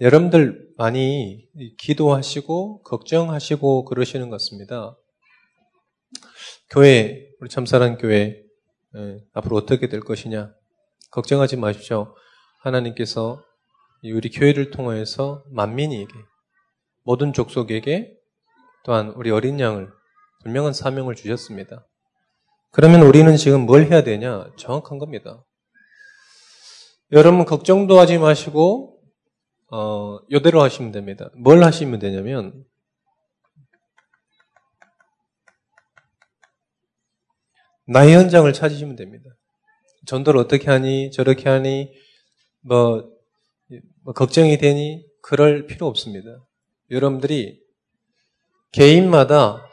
여러분들 많이 기도하시고 걱정하시고 그러시는 것 같습니다. 교회, 우리 참사랑 교회, 예, 앞으로 어떻게 될 것이냐. 걱정하지 마십시오. 하나님께서 우리 교회를 통하여서 만민에게, 모든 족속에게 또한 우리 어린 양을 분명한 사명을 주셨습니다. 그러면 우리는 지금 뭘 해야 되냐? 정확한 겁니다. 여러분 걱정도 하지 마시고 어, 요대로 하시면 됩니다. 뭘 하시면 되냐면 나의 현장을 찾으시면 됩니다. 전도를 어떻게 하니 저렇게 하니 뭐, 뭐 걱정이 되니 그럴 필요 없습니다. 여러분들이 개인마다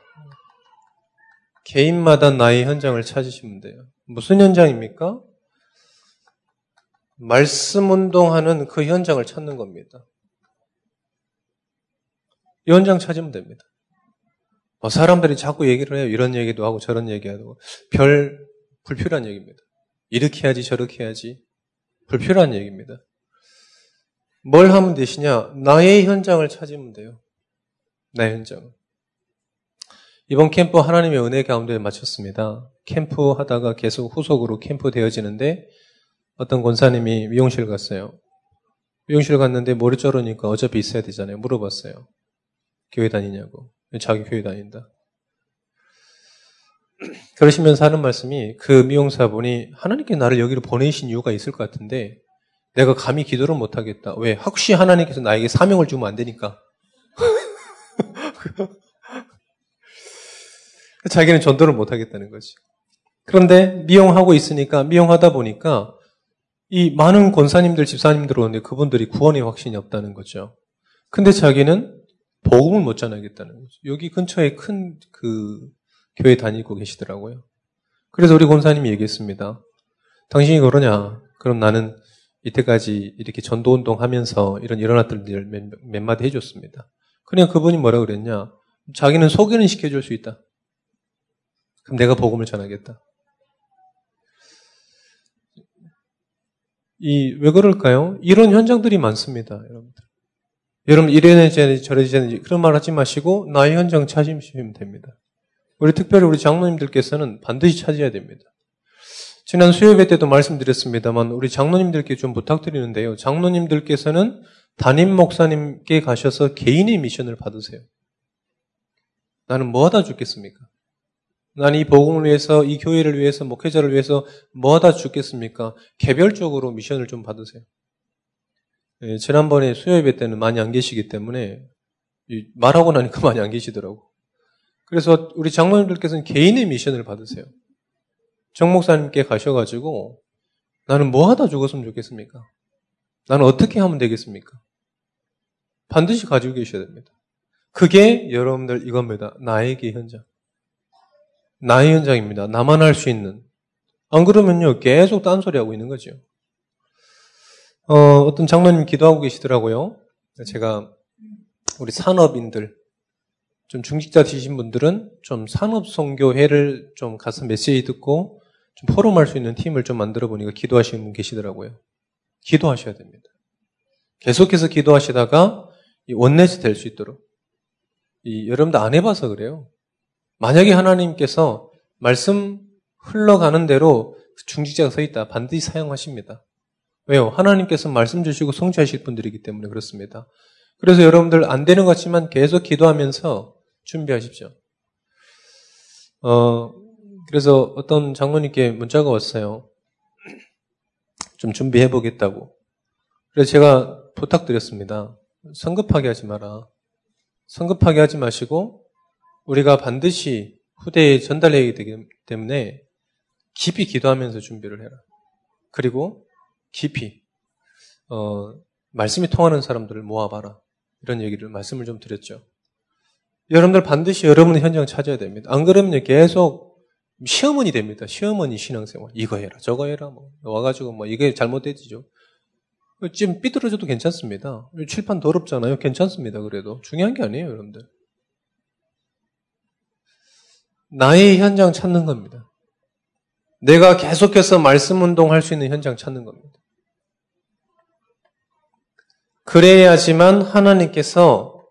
개인마다 나의 현장을 찾으시면 돼요. 무슨 현장입니까? 말씀 운동하는 그 현장을 찾는 겁니다. 이 현장 찾으면 됩니다. 뭐 사람들이 자꾸 얘기를 해요. 이런 얘기도 하고 저런 얘기하고 별 불필요한 얘기입니다. 이렇게 해야지 저렇게 해야지 불필요한 얘기입니다. 뭘 하면 되시냐? 나의 현장을 찾으면 돼요. 나의 현장을. 이번 캠프 하나님의 은혜 가운데 마쳤습니다. 캠프 하다가 계속 후속으로 캠프 되어지는데 어떤 권사님이 미용실 갔어요. 미용실 갔는데 머리 자르니까 어차피 있어야 되잖아요. 물어봤어요. 교회 다니냐고. 자기 교회 다닌다. 그러시면서 하는 말씀이 그 미용사분이 하나님께 나를 여기로 보내신 이유가 있을 것 같은데 내가 감히 기도를 못하겠다. 왜? 혹시 하나님께서 나에게 사명을 주면 안 되니까. 자기는 전도를 못하겠다는 거지. 그런데 미용하고 있으니까 미용하다 보니까 이 많은 권사님들, 집사님들 오는데 그분들이 구원의 확신이 없다는 거죠. 근데 자기는 복음을 못 전하겠다는 거죠. 여기 근처에 큰 그 교회 다니고 계시더라고요. 그래서 우리 권사님이 얘기했습니다. 당신이 그러냐? 그럼 나는 이때까지 이렇게 전도 운동 하면서 이런 일어났던 일을 몇, 몇 마디 해줬습니다. 그냥 그분이 뭐라 그랬냐? 자기는 소개는 시켜줄 수 있다. 그럼 내가 복음을 전하겠다. 이, 왜 그럴까요? 이런 현장들이 많습니다, 여러분들. 여러분, 이래야지, 저래야지, 그런 말 하지 마시고, 나의 현장 찾으시면 됩니다. 우리 특별히 우리 장로님들께서는 반드시 찾아야 됩니다. 지난 수요예배 때도 말씀드렸습니다만, 우리 장로님들께 좀 부탁드리는데요. 장로님들께서는 담임 목사님께 가셔서 개인의 미션을 받으세요. 나는 뭐 하다 죽겠습니까? 나는 이 복음을 위해서, 이 교회를 위해서, 목회자를 위해서 뭐 하다 죽겠습니까? 개별적으로 미션을 좀 받으세요. 예, 지난번에 수요 예배 때는 많이 안 계시기 때문에 말하고 나니까 많이 안 계시더라고. 그래서 우리 장로님들께서는 개인의 미션을 받으세요. 정 목사님께 가셔가지고 나는 뭐 하다 죽었으면 좋겠습니까? 나는 어떻게 하면 되겠습니까? 반드시 가지고 계셔야 됩니다. 그게 여러분들 이겁니다. 나에게 현장. 나의 현장입니다. 나만 할 수 있는. 안 그러면요, 계속 딴소리 하고 있는 거죠. 어, 어떤 장로님 기도하고 계시더라고요. 제가 우리 산업인들, 좀 중직자 되신 분들은 좀 산업선교회를 좀 가서 메시지 듣고 좀 포럼할 수 있는 팀을 좀 만들어 보니까 기도하시는 분 계시더라고요. 기도하셔야 됩니다. 계속해서 기도하시다가 원넷이 될수 있도록. 이, 여러분들 안 해봐서 그래요. 만약에 하나님께서 말씀 흘러가는 대로 중직자가 서 있다. 반드시 사용하십니다. 왜요? 하나님께서 말씀 주시고 성취하실 분들이기 때문에 그렇습니다. 그래서 여러분들 안 되는 것 같지만 계속 기도하면서 준비하십시오. 어, 그래서 어떤 장로님께 문자가 왔어요. 좀 준비해 보겠다고. 그래서 제가 부탁드렸습니다. 성급하게 하지 마라. 성급하게 하지 마시고 우리가 반드시 후대에 전달해야 되기 때문에 깊이 기도하면서 준비를 해라. 그리고 깊이 어, 말씀이 통하는 사람들을 모아봐라. 이런 얘기를 말씀을 좀 드렸죠. 여러분들 반드시 여러분의 현장 찾아야 됩니다. 안 그러면 계속 시어머니 됩니다. 시어머니 신앙생활. 이거 해라, 저거 해라, 뭐. 와가지고 뭐, 이게 잘못되지죠. 지금 삐뚤어져도 괜찮습니다. 칠판 더럽잖아요. 괜찮습니다. 그래도. 중요한 게 아니에요, 여러분들. 나의 현장 찾는 겁니다. 내가 계속해서 말씀 운동할 수 있는 현장 찾는 겁니다. 그래야지만 하나님께서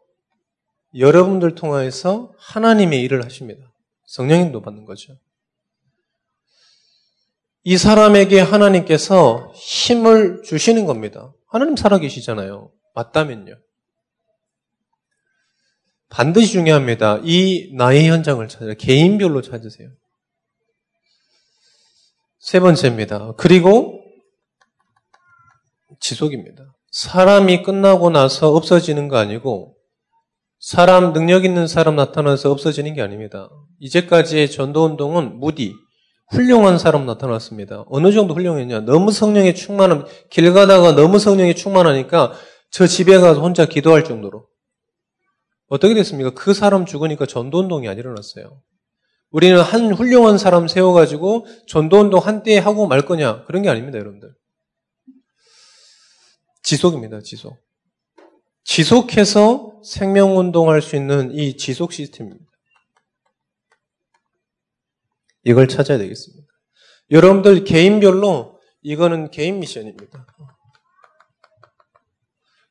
여러분들 통하여서 하나님의 일을 하십니다. 성령님도 받는 거죠. 이 사람에게 하나님께서 힘을 주시는 겁니다. 하나님 살아계시잖아요. 맞다면요. 반드시 중요합니다. 이 나의 현장을 찾아요. 개인별로 찾으세요. 세 번째입니다. 그리고 지속입니다. 사람이 끝나고 나서 없어지는 거 아니고 사람 능력 있는 사람 나타나서 없어지는 게 아닙니다. 이제까지의 전도 운동은 무디 훌륭한 사람 나타났습니다. 어느 정도 훌륭했냐? 너무 성령에 충만한 길 가다가 너무 성령에 충만하니까 저 집에 가서 혼자 기도할 정도로 어떻게 됐습니까? 그 사람 죽으니까 전도 운동이 안 일어났어요. 우리는 한 훌륭한 사람 세워가지고 전도 운동 한때 하고 말 거냐 그런 게 아닙니다, 여러분들. 지속입니다, 지속. 지속해서 생명 운동 할 수 있는 이 지속 시스템입니다. 이걸 찾아야 되겠습니다. 여러분들 개인별로 이거는 개인 미션입니다.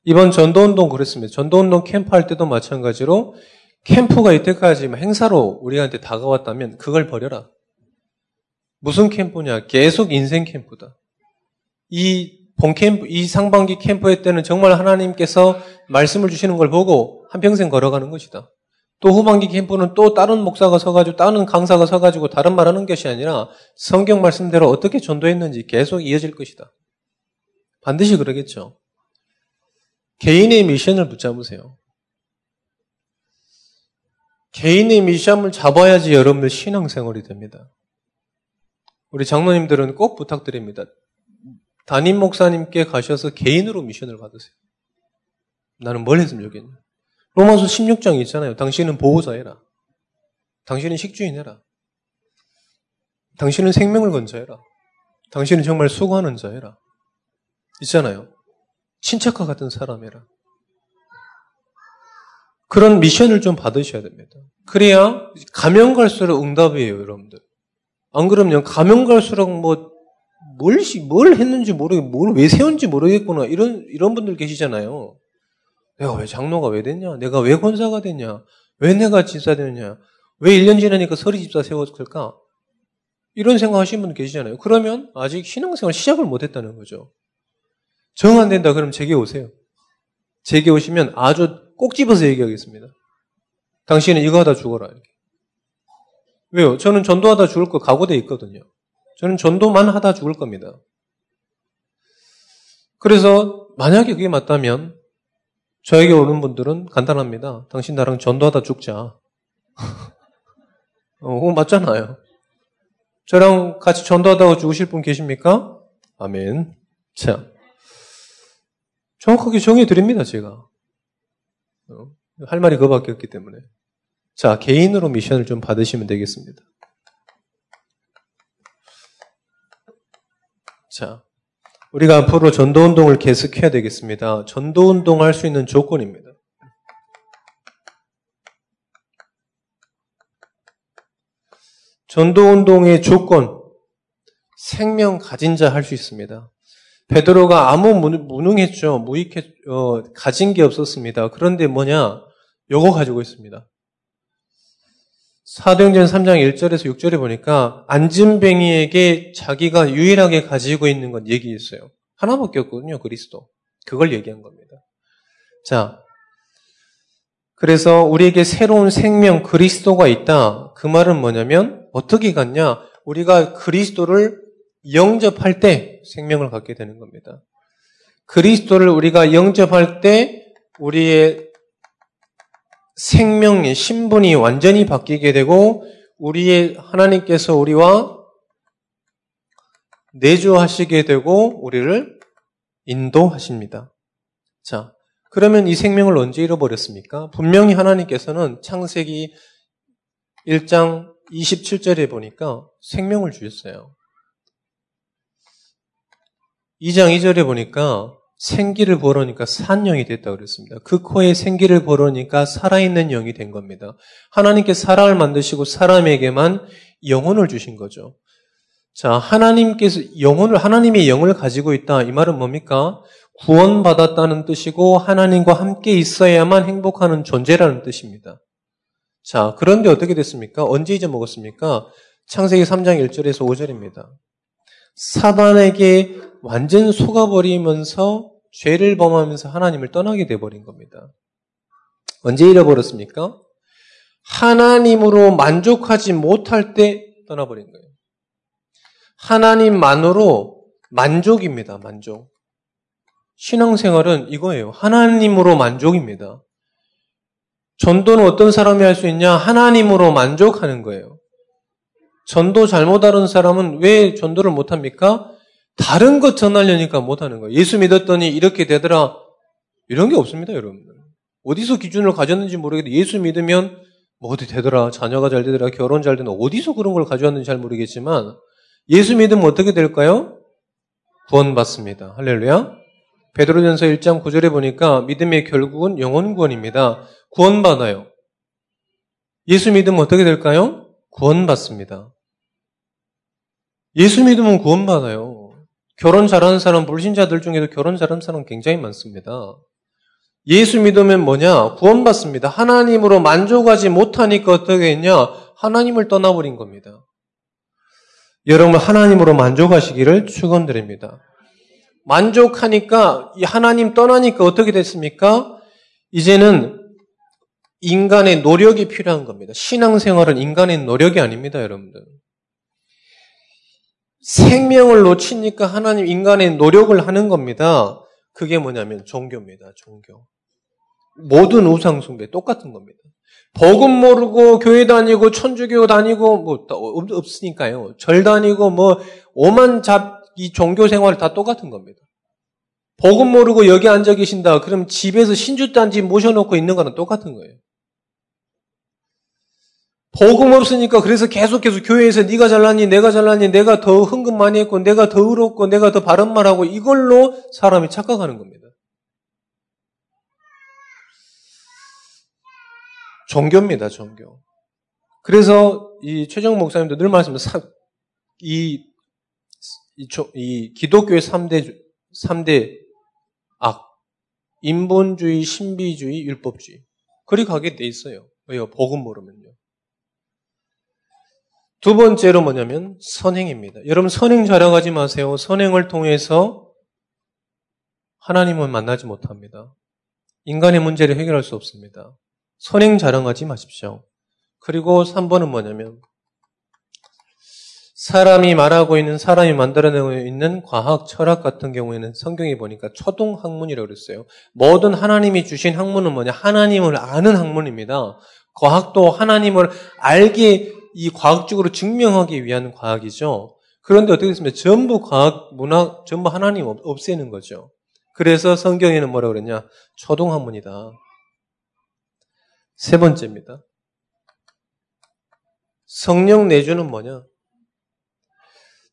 이번 전도운동 그랬습니다. 전도운동 캠프 할 때도 마찬가지로 캠프가 이때까지 행사로 우리한테 다가왔다면 그걸 버려라. 무슨 캠프냐? 계속 인생 캠프다. 이 본캠프, 이 상반기 캠프회 때는 정말 하나님께서 말씀을 주시는 걸 보고 한평생 걸어가는 것이다. 또 후반기 캠프는 또 다른 목사가 서가지고 다른 강사가 서가지고 다른 말 하는 것이 아니라 성경 말씀대로 어떻게 전도했는지 계속 이어질 것이다. 반드시 그러겠죠. 개인의 미션을 붙잡으세요. 개인의 미션을 잡아야지 여러분들 신앙생활이 됩니다. 우리 장로님들은 꼭 부탁드립니다. 담임 목사님께 가셔서 개인으로 미션을 받으세요. 나는 뭘 했으면 좋겠냐. 로마서 16장 있잖아요. 당신은 보호자해라. 당신은 식주인해라. 당신은 생명을 건져해라. 당신은 정말 수고하는 자해라. 있잖아요. 친척과 같은 사람이라. 그런 미션을 좀 받으셔야 됩니다. 그래야 가면 갈수록 응답이에요, 여러분들. 안 그러면 가면 갈수록 뭐 뭘, 뭘 했는지 모르겠, 뭘왜 세운지 모르겠구나. 이런, 이런 분들 계시잖아요. 내가 왜 장로가 왜 됐냐? 내가 왜 권사가 됐냐? 왜 내가 집사 됐냐? 왜 1년 지나니까 서리 집사 세웠을까? 이런 생각 하시는 분 계시잖아요. 그러면 아직 신앙생활 시작을 못 했다는 거죠. 정 안 된다 그럼 제게 오세요. 제게 오시면 아주 꼭 집어서 얘기하겠습니다. 당신은 이거 하다 죽어라. 이렇게. 왜요? 저는 전도하다 죽을 거 각오돼 있거든요. 저는 전도만 하다 죽을 겁니다. 그래서 만약에 그게 맞다면 저에게 오는 분들은 간단합니다. 당신 나랑 전도하다 죽자. 어, 맞잖아요. 저랑 같이 전도하다가 죽으실 분 계십니까? 아멘. 자. 정확하게 정해드립니다, 제가. 어, 할 말이 그거밖에 없기 때문에. 자, 개인으로 미션을 좀 받으시면 되겠습니다. 자, 우리가 앞으로 전도운동을 계속해야 되겠습니다. 전도운동 할 수 있는 조건입니다. 전도운동의 조건, 생명 가진 자 할 수 있습니다. 베드로가 아무 무능했죠. 무익했, 어, 가진 게 없었습니다. 그런데 뭐냐? 요거 가지고 있습니다. 사도행전 3장 1절에서 6절에 보니까 안진뱅이에게 자기가 유일하게 가지고 있는 건 얘기했어요. 하나밖에 없거든요, 그리스도. 그걸 얘기한 겁니다. 자, 그래서 우리에게 새로운 생명 그리스도가 있다. 그 말은 뭐냐면 어떻게 갔냐? 우리가 그리스도를 영접할 때 생명을 갖게 되는 겁니다. 그리스도를 우리가 영접할 때 우리의 생명의 신분이 완전히 바뀌게 되고 우리의 하나님께서 우리와 내주하시게 되고 우리를 인도하십니다. 자, 그러면 이 생명을 언제 잃어버렸습니까? 분명히 하나님께서는 창세기 1장 27절에 보니까 생명을 주셨어요. 2장 2절에 보니까 생기를 벌으니까 산 영이 됐다 그랬습니다. 그 코에 생기를 벌으니까 살아있는 영이 된 겁니다. 하나님께 사람을 만드시고 사람에게만 영혼을 주신 거죠. 자, 하나님께서 영혼을, 하나님의 영을 가지고 있다. 이 말은 뭡니까? 구원받았다는 뜻이고 하나님과 함께 있어야만 행복하는 존재라는 뜻입니다. 자, 그런데 어떻게 됐습니까? 언제 잊어먹었습니까? 창세기 3장 1절에서 5절입니다. 사단에게 완전 속아버리면서 죄를 범하면서 하나님을 떠나게 돼버린 겁니다. 언제 잃어버렸습니까? 하나님으로 만족하지 못할 때 떠나버린 거예요. 하나님만으로 만족입니다. 만족. 신앙생활은 이거예요. 하나님으로 만족입니다. 전도는 어떤 사람이 할 수 있냐? 하나님으로 만족하는 거예요. 전도 잘못 하는 사람은 왜 전도를 못합니까? 다른 것 전하려니까 못하는 거예요. 예수 믿었더니 이렇게 되더라. 이런 게 없습니다, 여러분들. 어디서 기준을 가졌는지 모르겠는데 예수 믿으면 뭐 어디 되더라, 자녀가 잘 되더라, 결혼 잘 되더라. 어디서 그런 걸 가져왔는지 잘 모르겠지만 예수 믿으면 어떻게 될까요? 구원받습니다. 할렐루야. 베드로전서 1장 9절에 보니까 믿음의 결국은 영원 구원입니다. 구원받아요. 예수 믿으면 어떻게 될까요? 구원받습니다. 예수 믿으면 구원받아요. 결혼 잘하는 사람, 불신자들 중에도 결혼 잘하는 사람 굉장히 많습니다. 예수 믿으면 뭐냐? 구원받습니다. 하나님으로 만족하지 못하니까 어떻게 했냐? 하나님을 떠나버린 겁니다. 여러분 하나님으로 만족하시기를 축원드립니다. 만족하니까 하나님 떠나니까 어떻게 됐습니까? 이제는 인간의 노력이 필요한 겁니다. 신앙생활은 인간의 노력이 아닙니다, 여러분들. 생명을 놓치니까 하나님 인간의 노력을 하는 겁니다. 그게 뭐냐면 종교입니다, 종교. 모든 우상 숭배 똑같은 겁니다. 복음 모르고 교회 다니고 천주교 다니고 뭐 없으니까요. 절 다니고 뭐 오만 잡 이 종교 생활 다 똑같은 겁니다. 복음 모르고 여기 앉아 계신다. 그럼 집에서 신주 단지 모셔놓고 있는 거는 똑같은 거예요. 복음 없으니까 그래서 계속 계속 교회에서 네가 잘났니 내가 잘났니 내가 더 흥금 많이 했고 내가 더 의롭고 내가 더 바른 말하고 이걸로 사람이 착각하는 겁니다. 종교입니다, 종교. 그래서 이 최정 목사님도 늘 말씀하시는 이, 이, 이 기독교의 3대, 3대 악. 인본주의, 신비주의, 율법주의. 그리 가게 돼 있어요. 왜요? 복음 모르면요. 두 번째로 뭐냐면 선행입니다. 여러분 선행 자랑하지 마세요. 선행을 통해서 하나님을 만나지 못합니다. 인간의 문제를 해결할 수 없습니다. 선행 자랑하지 마십시오. 그리고 3번은 뭐냐면 사람이 말하고 있는 사람이 만들어내고 있는 과학, 철학 같은 경우에는 성경에 보니까 초동 학문이라고 그랬어요. 모든 하나님이 주신 학문은 뭐냐? 하나님을 아는 학문입니다. 과학도 하나님을 알게 이 과학적으로 증명하기 위한 과학이죠. 그런데 어떻게 됐습니까? 전부 과학, 문학, 전부 하나님 없애는 거죠. 그래서 성경에는 뭐라고 그랬냐? 초동 학문이다. 세 번째입니다. 성령 내주는 뭐냐?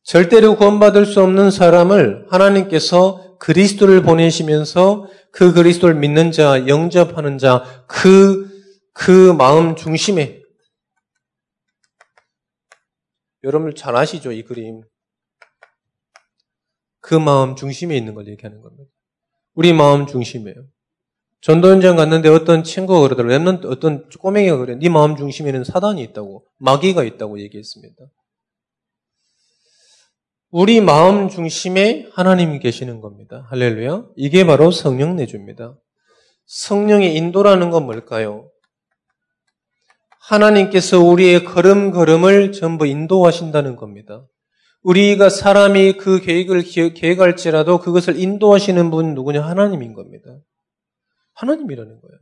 절대로 구원받을 수 없는 사람을 하나님께서 그리스도를 보내시면서 그 그리스도를 믿는 자, 영접하는 자, 그, 그 마음 중심에 여러분 잘 아시죠? 이 그림. 그 마음 중심에 있는 걸 얘기하는 겁니다. 우리 마음 중심이에요. 전도 현장 갔는데 어떤 친구가 그러더라고요. 랩넌 어떤 꼬맹이가 그래. 네 마음 중심에는 사단이 있다고. 마귀가 있다고 얘기했습니다. 우리 마음 중심에 하나님이 계시는 겁니다. 할렐루야. 이게 바로 성령 내주입니다. 성령의 인도라는 건 뭘까요? 하나님께서 우리의 걸음걸음을 전부 인도하신다는 겁니다. 우리가 사람이 그 계획을 계획할지라도 그것을 인도하시는 분 누구냐? 하나님인 겁니다. 하나님이라는 거예요.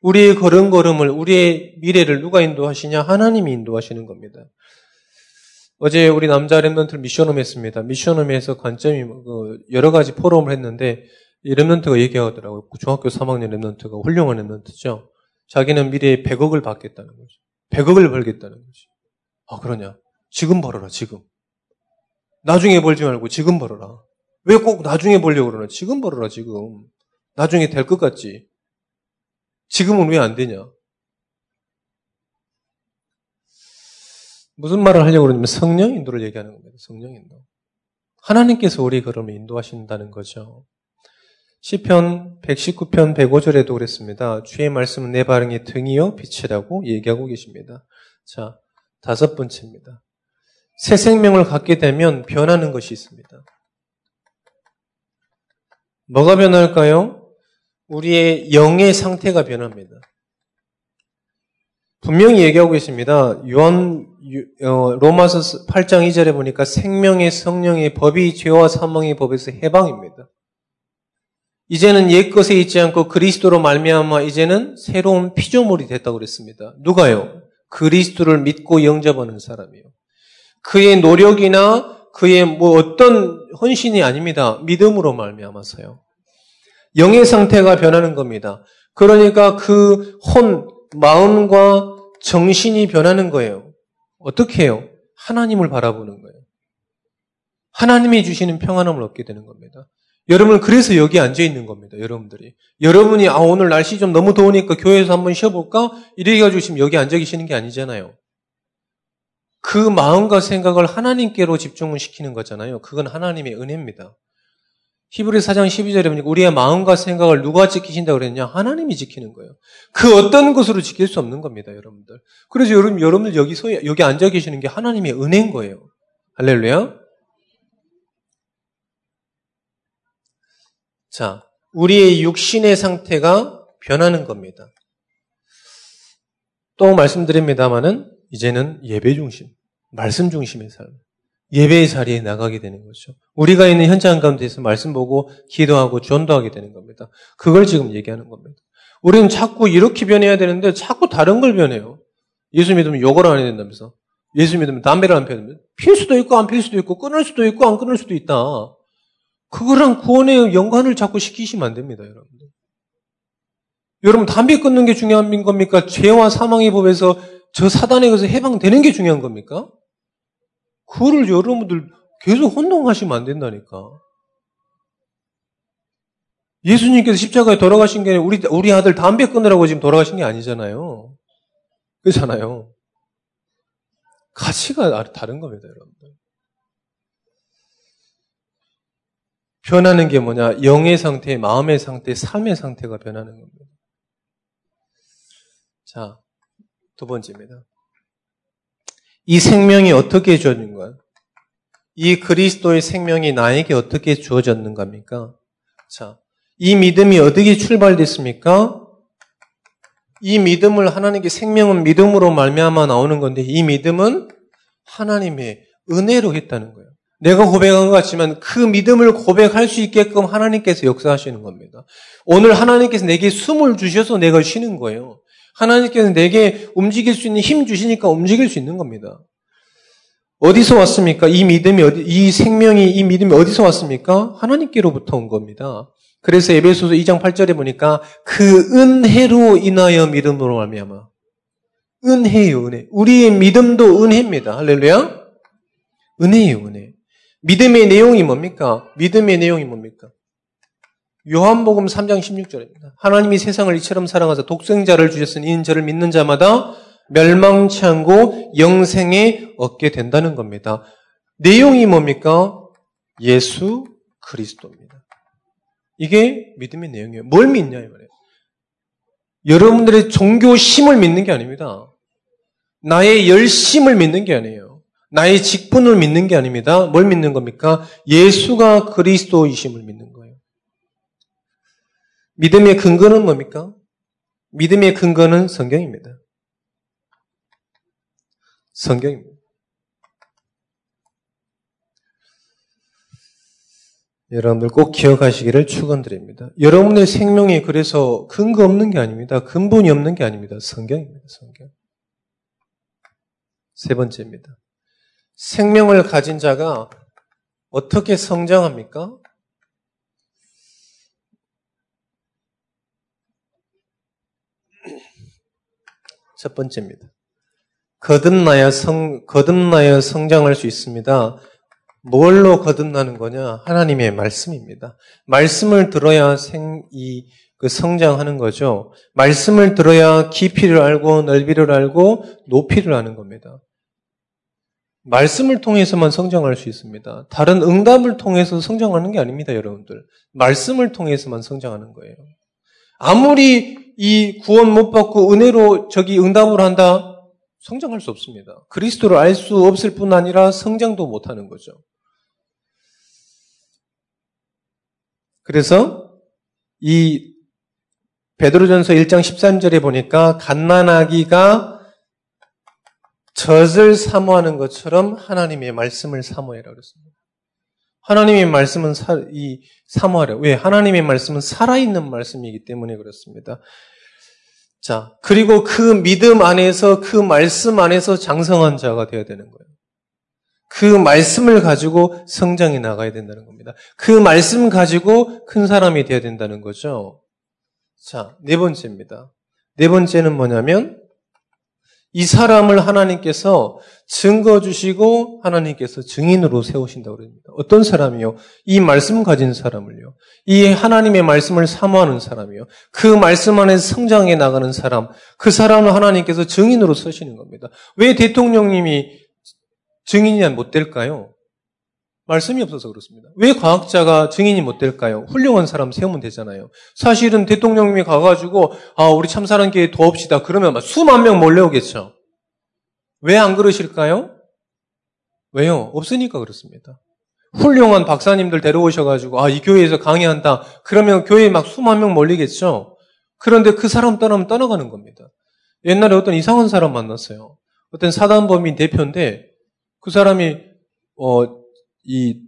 우리의 걸음걸음을, 우리의 미래를 누가 인도하시냐? 하나님이 인도하시는 겁니다. 어제 우리 남자 랩런트를 미션홈 했습니다. 미션홈에서 관점이 그 여러 가지 포럼을 했는데 이 랩런트가 얘기하더라고요. 중학교 3학년 랩런트가 훌륭한 랩런트죠. 자기는 미래에 100억을 받겠다는 거죠. 100억을 벌겠다는 거지. 아, 그러냐? 지금 벌어라, 지금. 나중에 벌지 말고 지금 벌어라. 왜 꼭 나중에 벌려고 그러나? 지금 벌어라, 지금. 나중에 될 것 같지. 지금은 왜 안 되냐? 무슨 말을 하려고 그러냐면 성령 인도를 얘기하는 겁니다. 성령 인도. 하나님께서 우리 걸음을 인도하신다는 거죠. 시편 119편 105절에도 그랬습니다. 주의 말씀은 내 발응의 등이요 빛이라고 얘기하고 계십니다. 자, 다섯 번째입니다. 새 생명을 갖게 되면 변하는 것이 있습니다. 뭐가 변할까요? 우리의 영의 상태가 변합니다. 분명히 얘기하고 계십니다. 요한 어, 로마서 8장 2절에 보니까 생명의 성령의 법이 죄와 사망의 법에서 해방입니다. 이제는 옛 것에 있지 않고 그리스도로 말미암아 이제는 새로운 피조물이 됐다고 그랬습니다. 누가요? 그리스도를 믿고 영접하는 사람이요. 그의 노력이나 그의 뭐 어떤 헌신이 아닙니다. 믿음으로 말미암아서요. 영의 상태가 변하는 겁니다. 그러니까 그 혼, 마음과 정신이 변하는 거예요. 어떻게 해요? 하나님을 바라보는 거예요. 하나님이 주시는 평안함을 얻게 되는 겁니다. 여러분 그래서 여기 앉아 있는 겁니다. 여러분들이 여러분이 아 오늘 날씨 좀 너무 더우니까 교회에서 한번 쉬어볼까 이래 가지고 지금 여기 앉아 계시는 게 아니잖아요. 그 마음과 생각을 하나님께로 집중을 시키는 거잖아요. 그건 하나님의 은혜입니다. 히브리 4장 12절에 보니까 우리의 마음과 생각을 누가 지키신다고 그랬냐? 하나님이 지키는 거예요. 그 어떤 것으로 지킬 수 없는 겁니다, 여러분들. 그래서 여러분, 여러분들 여기 서, 여기 앉아 계시는 게 하나님의 은혜인 거예요. 할렐루야. 자, 우리의 육신의 상태가 변하는 겁니다. 또 말씀드립니다만은 이제는 예배 중심, 말씀 중심의 삶, 예배의 자리에 나가게 되는 거죠. 우리가 있는 현장 가운데서 말씀 보고 기도하고 전도하게 되는 겁니다. 그걸 지금 얘기하는 겁니다. 우리는 자꾸 이렇게 변해야 되는데 자꾸 다른 걸 변해요. 예수 믿으면 욕을 안 해야 된다면서. 예수 믿으면 담배를 안 피워야. 필 수도 있고 안 필 수도 있고 끊을 수도 있고 안 끊을 수도 있다. 그거랑 구원의 연관을 자꾸 시키시면 안 됩니다, 여러분들. 여러분, 담배 끊는 게 중요한 겁니까? 죄와 사망의 법에서 저 사단에 의해서 해방되는 게 중요한 겁니까? 그거를 여러분들 계속 혼동하시면 안 된다니까. 예수님께서 십자가에 돌아가신 게 우리, 우리 아들 담배 끊으라고 지금 돌아가신 게 아니잖아요. 그렇잖아요. 가치가 다른 겁니다, 여러분들. 변하는 게 뭐냐? 영의 상태, 마음의 상태, 삶의 상태가 변하는 겁니다. 자, 두 번째입니다. 이 생명이 어떻게 주어진가? 이 그리스도의 생명이 나에게 어떻게 주어졌는가입니까? 자, 이 믿음이 어떻게 출발됐습니까? 이 믿음을 하나님께 생명은 믿음으로 말미암아 나오는 건데 이 믿음은 하나님의 은혜로 했다는 거예요. 내가 고백한 것 같지만 그 믿음을 고백할 수 있게끔 하나님께서 역사하시는 겁니다. 오늘 하나님께서 내게 숨을 주셔서 내가 쉬는 거예요. 하나님께서 내게 움직일 수 있는 힘 주시니까 움직일 수 있는 겁니다. 어디서 왔습니까? 이 믿음이 어디, 이 생명이, 이 믿음이 어디서 왔습니까? 하나님께로부터 온 겁니다. 그래서 에베소서 2장 8절에 보니까 그 은혜로 인하여 믿음으로 말미암아. 은혜요, 은혜. 우리의 믿음도 은혜입니다. 할렐루야. 은혜예요, 은혜. 믿음의 내용이 뭡니까? 믿음의 내용이 뭡니까? 요한복음 3장 16절입니다. 하나님이 세상을 이처럼 사랑하사 독생자를 주셨으니 이는 저를 믿는 자마다 멸망치 않고 영생에 얻게 된다는 겁니다. 내용이 뭡니까? 예수 그리스도입니다. 이게 믿음의 내용이에요. 뭘 믿냐 이 말이에요. 여러분들의 종교심을 믿는 게 아닙니다. 나의 열심을 믿는 게 아니에요. 나의 직분을 믿는 게 아닙니다. 뭘 믿는 겁니까? 예수가 그리스도이심을 믿는 거예요. 믿음의 근거는 뭡니까? 믿음의 근거는 성경입니다. 성경입니다. 여러분들 꼭 기억하시기를 축원드립니다. 여러분의 생명이 그래서 근거 없는 게 아닙니다. 근본이 없는 게 아닙니다. 성경입니다. 성경. 세 번째입니다. 생명을 가진 자가 어떻게 성장합니까? 첫 번째입니다. 거듭나야 성, 거듭나야 성장할 수 있습니다. 뭘로 거듭나는 거냐? 하나님의 말씀입니다. 말씀을 들어야 생, 이, 그 성장하는 거죠. 말씀을 들어야 깊이를 알고 넓이를 알고 높이를 아는 겁니다. 말씀을 통해서만 성장할 수 있습니다. 다른 응답을 통해서 성장하는 게 아닙니다, 여러분들. 말씀을 통해서만 성장하는 거예요. 아무리 이 구원 못 받고 은혜로 저기 응답을 한다, 성장할 수 없습니다. 그리스도를 알 수 없을 뿐 아니라 성장도 못 하는 거죠. 그래서 이 베드로전서 1장 13절에 보니까 갓난아기가 젖을 사모하는 것처럼 하나님의 말씀을 사모해라 그랬습니다. 하나님의 말씀은 사, 이 사모하려. 왜? 하나님의 말씀은 살아있는 말씀이기 때문에 그렇습니다. 자, 그리고 그 믿음 안에서 그 말씀 안에서 장성한 자가 되어야 되는 거예요. 그 말씀을 가지고 성장해 나가야 된다는 겁니다. 그 말씀 가지고 큰 사람이 되어야 된다는 거죠. 자, 네 번째입니다. 네 번째는 뭐냐면 이 사람을 하나님께서 증거 주시고 하나님께서 증인으로 세우신다고 그럽니다. 어떤 사람이요? 이 말씀 가진 사람을요. 이 하나님의 말씀을 사모하는 사람이요. 그 말씀 안에 성장해 나가는 사람. 그 사람을 하나님께서 증인으로 쓰시는 겁니다. 왜 대통령님이 증인이 못 될까요? 말씀이 없어서 그렇습니다. 왜 과학자가 증인이 못 될까요? 훌륭한 사람 세우면 되잖아요. 사실은 대통령님이 가가지고 아 우리 참사랑교회 도웁시다. 그러면 수만 명 몰려오겠죠. 왜 안 그러실까요? 왜요? 없으니까 그렇습니다. 훌륭한 박사님들 데려오셔가지고 아 이 교회에서 강의한다. 그러면 교회에 막 수만 명 몰리겠죠. 그런데 그 사람 떠나면 떠나가는 겁니다. 옛날에 어떤 이상한 사람 만났어요. 어떤 사단범인 대표인데 그 사람이 어 이,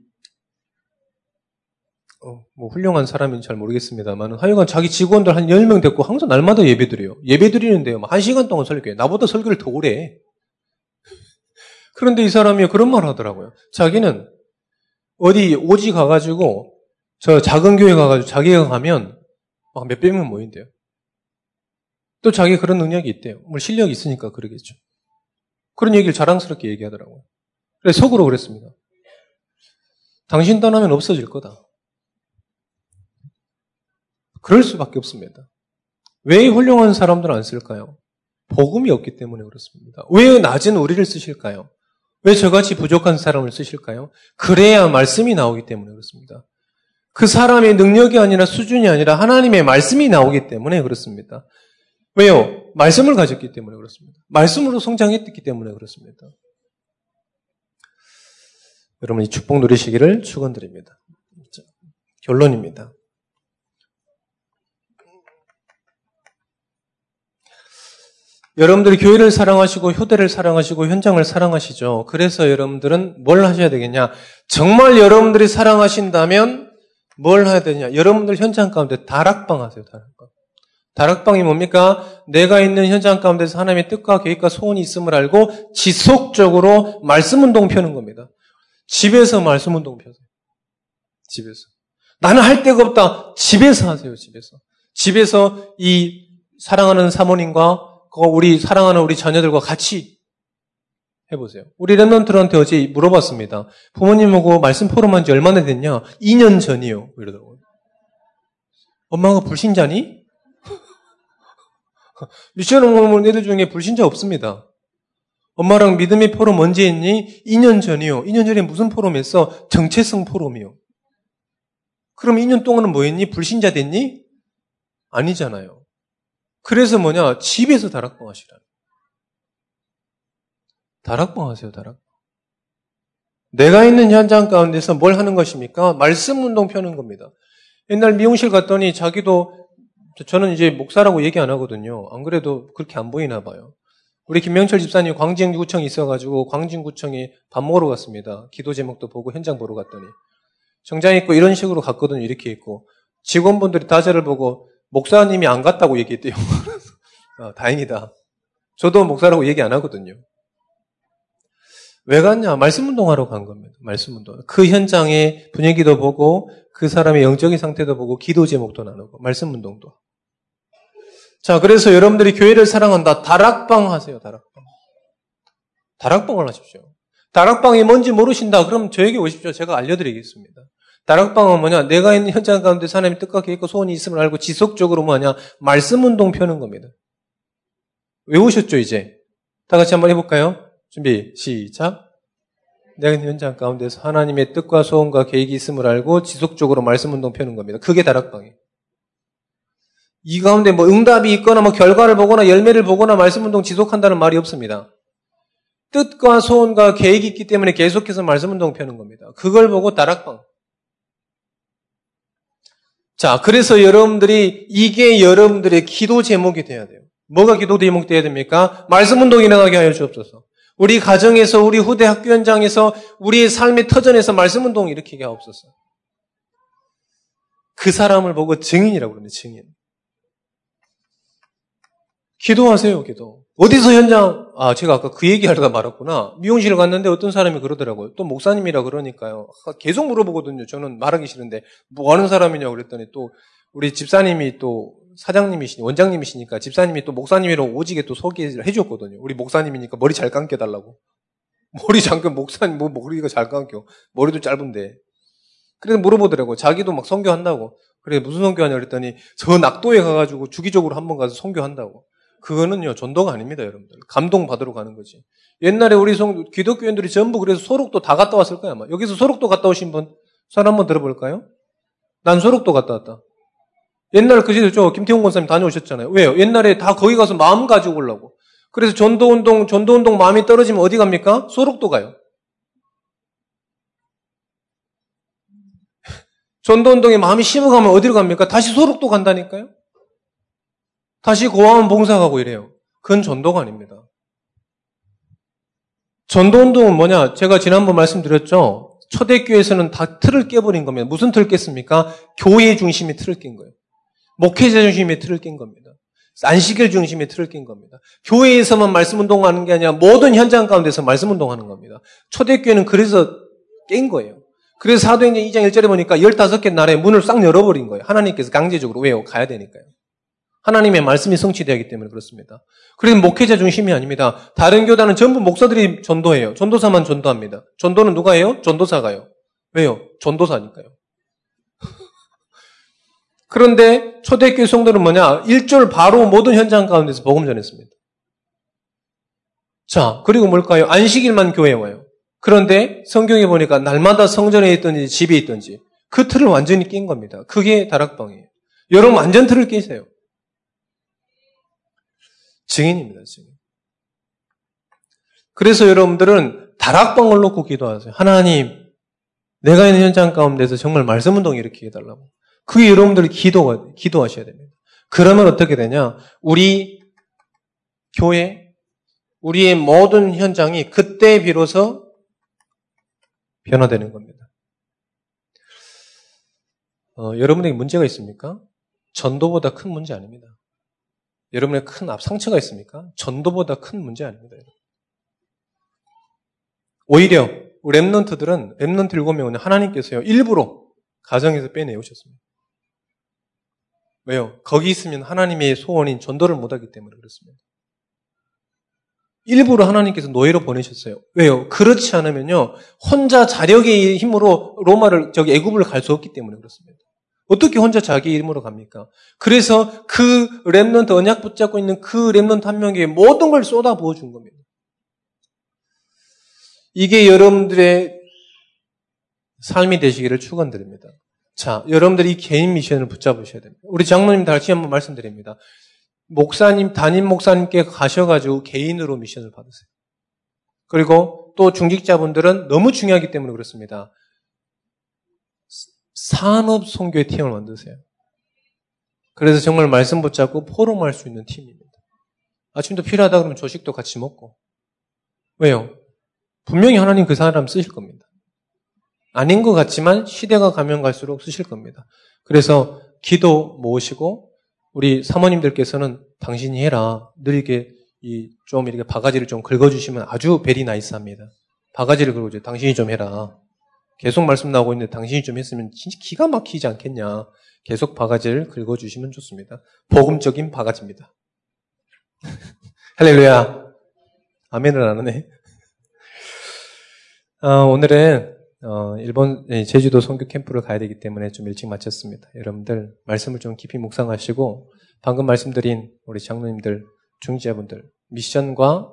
어, 뭐 훌륭한 사람인지 잘 모르겠습니다만 하여간 자기 직원들 한 10명 됐고 항상 날마다 예배 드려요. 예배 드리는데요. 한 시간 동안 설교해. 나보다 설교를 더 오래 해. 그런데 이 사람이 그런 말 하더라고요. 자기는 어디 오지 가가지고 저 작은 교회 가가지고 자기가 가면 막 몇백 명 모인대요. 또 자기 그런 능력이 있대요. 뭐 실력이 있으니까 그러겠죠. 그런 얘기를 자랑스럽게 얘기하더라고요. 그래서 속으로 그랬습니다. 당신 떠나면 없어질 거다. 그럴 수밖에 없습니다. 왜 훌륭한 사람들 안 쓸까요? 복음이 없기 때문에 그렇습니다. 왜 낮은 우리를 쓰실까요? 왜 저같이 부족한 사람을 쓰실까요? 그래야 말씀이 나오기 때문에 그렇습니다. 그 사람의 능력이 아니라 수준이 아니라 하나님의 말씀이 나오기 때문에 그렇습니다. 왜요? 말씀을 가졌기 때문에 그렇습니다. 말씀으로 성장했기 때문에 그렇습니다. 여러분 이 축복 누리시기를 축원드립니다. 결론입니다. 여러분들이 교회를 사랑하시고 효대를 사랑하시고 현장을 사랑하시죠. 그래서 여러분들은 뭘 하셔야 되겠냐? 정말 여러분들이 사랑하신다면 뭘 해야 되냐? 여러분들 현장 가운데 다락방 하세요. 다락방. 다락방이 뭡니까? 내가 있는 현장 가운데서 하나님의 뜻과 계획과 소원이 있음을 알고 지속적으로 말씀 운동 펴는 겁니다. 집에서 말씀 운동 펴세요. 집에서. 나는 할 데가 없다. 집에서 하세요, 집에서. 집에서 이 사랑하는 사모님과 우리 사랑하는 우리 자녀들과 같이 해보세요. 우리 랩런트한테 어제 물어봤습니다. 부모님하고 말씀 포럼한 지 얼마나 됐냐? 2년 전이요. 이러더라고요. 엄마가 불신자니? 미션 오면 애들 중에 불신자 없습니다. 엄마랑 믿음의 포럼 언제 했니? 2년 전이요. 2년 전에 무슨 포럼 했어? 정체성 포럼이요. 그럼 2년 동안은 뭐 했니? 불신자 됐니? 아니잖아요. 그래서 뭐냐? 집에서 다락방 하시라. 다락방 하세요, 다락방. 내가 있는 현장 가운데서 뭘 하는 것입니까? 말씀 운동 펴는 겁니다. 옛날 미용실 갔더니 자기도 저는 이제 목사라고 얘기 안 하거든요. 안 그래도 그렇게 안 보이나 봐요. 우리 김명철 집사님 광진구청에 있어가지고 광진구청에 밥 먹으러 갔습니다. 기도 제목도 보고 현장 보러 갔더니 정장 입고 이런 식으로 갔거든요. 이렇게 입고 직원분들이 다저를 보고 목사님이 안 갔다고 얘기했대요. 아, 다행이다. 저도 목사라고 얘기 안 하거든요. 왜 갔냐? 말씀 운동하러 간 겁니다. 말씀 운동. 그 현장의 분위기도 보고 그 사람의 영적인 상태도 보고 기도 제목도 나누고 말씀 운동도. 자, 그래서 여러분들이 교회를 사랑한다. 다락방 하세요, 다락방. 다락방을 하십시오. 다락방이 뭔지 모르신다. 그럼 저에게 오십시오. 제가 알려드리겠습니다. 다락방은 뭐냐? 내가 있는 현장 가운데 하나님의 뜻과 계획과 소원이 있음을 알고 지속적으로 뭐냐? 말씀 운동 펴는 겁니다. 외우셨죠, 이제? 다 같이 한번 해볼까요? 준비, 시작. 내가 현장 가운데서 하나님의 뜻과 소원과 계획이 있음을 알고 지속적으로 말씀 운동 펴는 겁니다. 그게 다락방이에요. 이 가운데 뭐 응답이 있거나 뭐 결과를 보거나 열매를 보거나 말씀 운동 지속한다는 말이 없습니다. 뜻과 소원과 계획이 있기 때문에 계속해서 말씀 운동 펴는 겁니다. 그걸 보고 다락방. 자, 그래서 여러분들이 이게 여러분들의 기도 제목이 돼야 돼요. 뭐가 기도 제목 돼야 됩니까? 말씀 운동 일어나게 하여 주옵소서. 우리 가정에서, 우리 후대 학교 현장에서, 우리의 삶의 터전에서 말씀 운동 일으키게 하옵소서. 그 사람을 보고 증인이라고 그러는 증인. 기도하세요, 기도. 어디서 현장, 아, 제가 아까 그 얘기 하려다 말았구나. 미용실을 갔는데 어떤 사람이 그러더라고요. 또 목사님이라 그러니까요. 계속 물어보거든요. 저는 말하기 싫은데, 뭐 하는 사람이냐고 그랬더니 또, 우리 집사님이 또 사장님이시니, 원장님이시니까 집사님이 또 목사님이라고 오지게 또 소개를 해줬거든요. 우리 목사님이니까 머리 잘 감겨달라고. 머리 잠깐 목사님, 뭐 머리가 잘 감겨. 머리도 짧은데. 그래서 물어보더라고요. 자기도 막 성교한다고. 그래, 무슨 성교하냐 그랬더니, 저 낙도에 가가지고 주기적으로 한 번 가서 성교한다고. 그거는요, 전도가 아닙니다, 여러분들. 감동 받으러 가는 거지. 옛날에 우리 성, 기독교인들이 전부 그래서 소록도 다 갔다 왔을 거야, 아마. 여기서 소록도 갔다 오신 분, 손 한번 들어볼까요? 난 소록도 갔다 왔다. 옛날 그 시절 저 김태훈 권사님 다녀오셨잖아요. 왜요? 옛날에 다 거기 가서 마음 가지고 오려고. 그래서 전도운동, 전도운동 마음이 떨어지면 어디 갑니까? 소록도 가요. 전도운동에 마음이 심어가면 어디로 갑니까? 다시 소록도 간다니까요? 다시 고아원 봉사하고 이래요. 그건 전도가 아닙니다. 전도 운동은 뭐냐? 제가 지난번 말씀드렸죠? 초대교회에서는 다 틀을 깨버린 겁니다. 무슨 틀을 깼습니까? 교회 중심의 틀을 깬 거예요. 목회자 중심의 틀을 깬 겁니다. 안식일 중심의 틀을 깬 겁니다. 교회에서만 말씀 운동하는 게 아니라 모든 현장 가운데서 말씀 운동하는 겁니다. 초대교회는 그래서 깬 거예요. 그래서 사도행전 2장 1절에 보니까 15개 나라의 문을 싹 열어버린 거예요. 하나님께서 강제적으로 왜요? 가야 되니까요. 하나님의 말씀이 성취되기 때문에 그렇습니다. 그래서 목회자 중심이 아닙니다. 다른 교단은 전부 목사들이 전도해요. 전도사만 전도합니다. 전도는 누가 해요? 전도사가요. 왜요? 전도사니까요. 그런데 초대교회 성도는 뭐냐? 일절 바로 모든 현장 가운데서 복음 전했습니다. 자, 그리고 뭘까요? 안식일만 교회에 와요. 그런데 성경에 보니까 날마다 성전에 있든지 집에 있든지 그 틀을 완전히 낀 겁니다. 그게 다락방이에요. 여러분 완전 틀을 끼세요. 증인입니다, 증인. 그래서 여러분들은 다락방을 놓고 기도하세요. 하나님, 내가 있는 현장 가운데서 정말 말씀 운동 일으키게 해달라고. 그게 여러분들이 기도, 기도하셔야 됩니다. 그러면 어떻게 되냐? 우리 교회, 우리의 모든 현장이 그때 비로소 변화되는 겁니다. 어, 여러분에게 문제가 있습니까? 전도보다 큰 문제 아닙니다. 여러분의 큰앞 상처가 있습니까? 전도보다 큰 문제 아닙니다. 오히려 랩런트들은 랩런트 일곱 명은 하나님께서요 일부러 가정에서 빼내오셨습니다. 왜요? 거기 있으면 하나님의 소원인 전도를 못하기 때문에 그렇습니다. 일부러 하나님께서 노예로 보내셨어요. 왜요? 그렇지 않으면요 혼자 자력의 힘으로 로마를 저기 애굽을 갈 수 없기 때문에 그렇습니다. 어떻게 혼자 자기 이름으로 갑니까? 그래서 그 Remnant 언약 붙잡고 있는 그 Remnant 한 명에게 모든 걸 쏟아 부어 준 겁니다. 이게 여러분들의 삶이 되시기를 축원드립니다. 자, 여러분들이 이 개인 미션을 붙잡으셔야 됩니다. 우리 장모님 다시 한번 말씀드립니다. 목사님, 담임 목사님께 가셔가지고 개인으로 미션을 받으세요. 그리고 또 중직자분들은 너무 중요하기 때문에 그렇습니다. 산업 선교의 팀을 만드세요. 그래서 정말 말씀 붙잡고 포럼할 수 있는 팀입니다. 아침도 필요하다 그러면 조식도 같이 먹고. 왜요? 분명히 하나님 그 사람 쓰실 겁니다. 아닌 것 같지만 시대가 가면 갈수록 쓰실 겁니다. 그래서 기도 모으시고 우리 사모님들께서는 당신이 해라. 늘 이렇게 좀 이렇게 바가지를 좀 긁어주시면 아주 베리 나이스합니다. 바가지를 긁어줘. 당신이 좀 해라. 계속 말씀 나오고 있는데 당신이 좀 했으면 진짜 기가 막히지 않겠냐. 계속 바가지를 긁어주시면 좋습니다. 복음적인 바가지입니다. 할렐루야. 아멘을 안 하네. 어, 오늘은 어, 일본 예, 제주도 선교 캠프를 가야 되기 때문에 좀 일찍 마쳤습니다. 여러분들 말씀을 좀 깊이 묵상하시고 방금 말씀드린 우리 장로님들, 중지자분들 미션과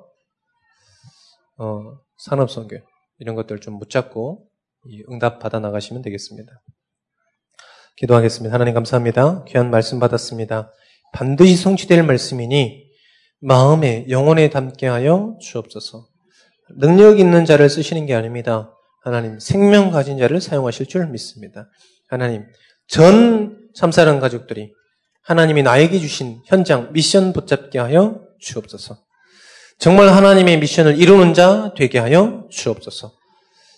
어, 산업 선교 이런 것들 좀 붙잡고 응답 받아 나가시면 되겠습니다. 기도하겠습니다. 하나님 감사합니다. 귀한 말씀 받았습니다. 반드시 성취될 말씀이니 마음에 영혼에 담게 하여 주옵소서. 능력 있는 자를 쓰시는 게 아닙니다. 하나님 생명 가진 자를 사용하실 줄 믿습니다. 하나님 전 참사랑 가족들이 하나님이 나에게 주신 현장 미션 붙잡게 하여 주옵소서. 정말 하나님의 미션을 이루는 자 되게 하여 주옵소서.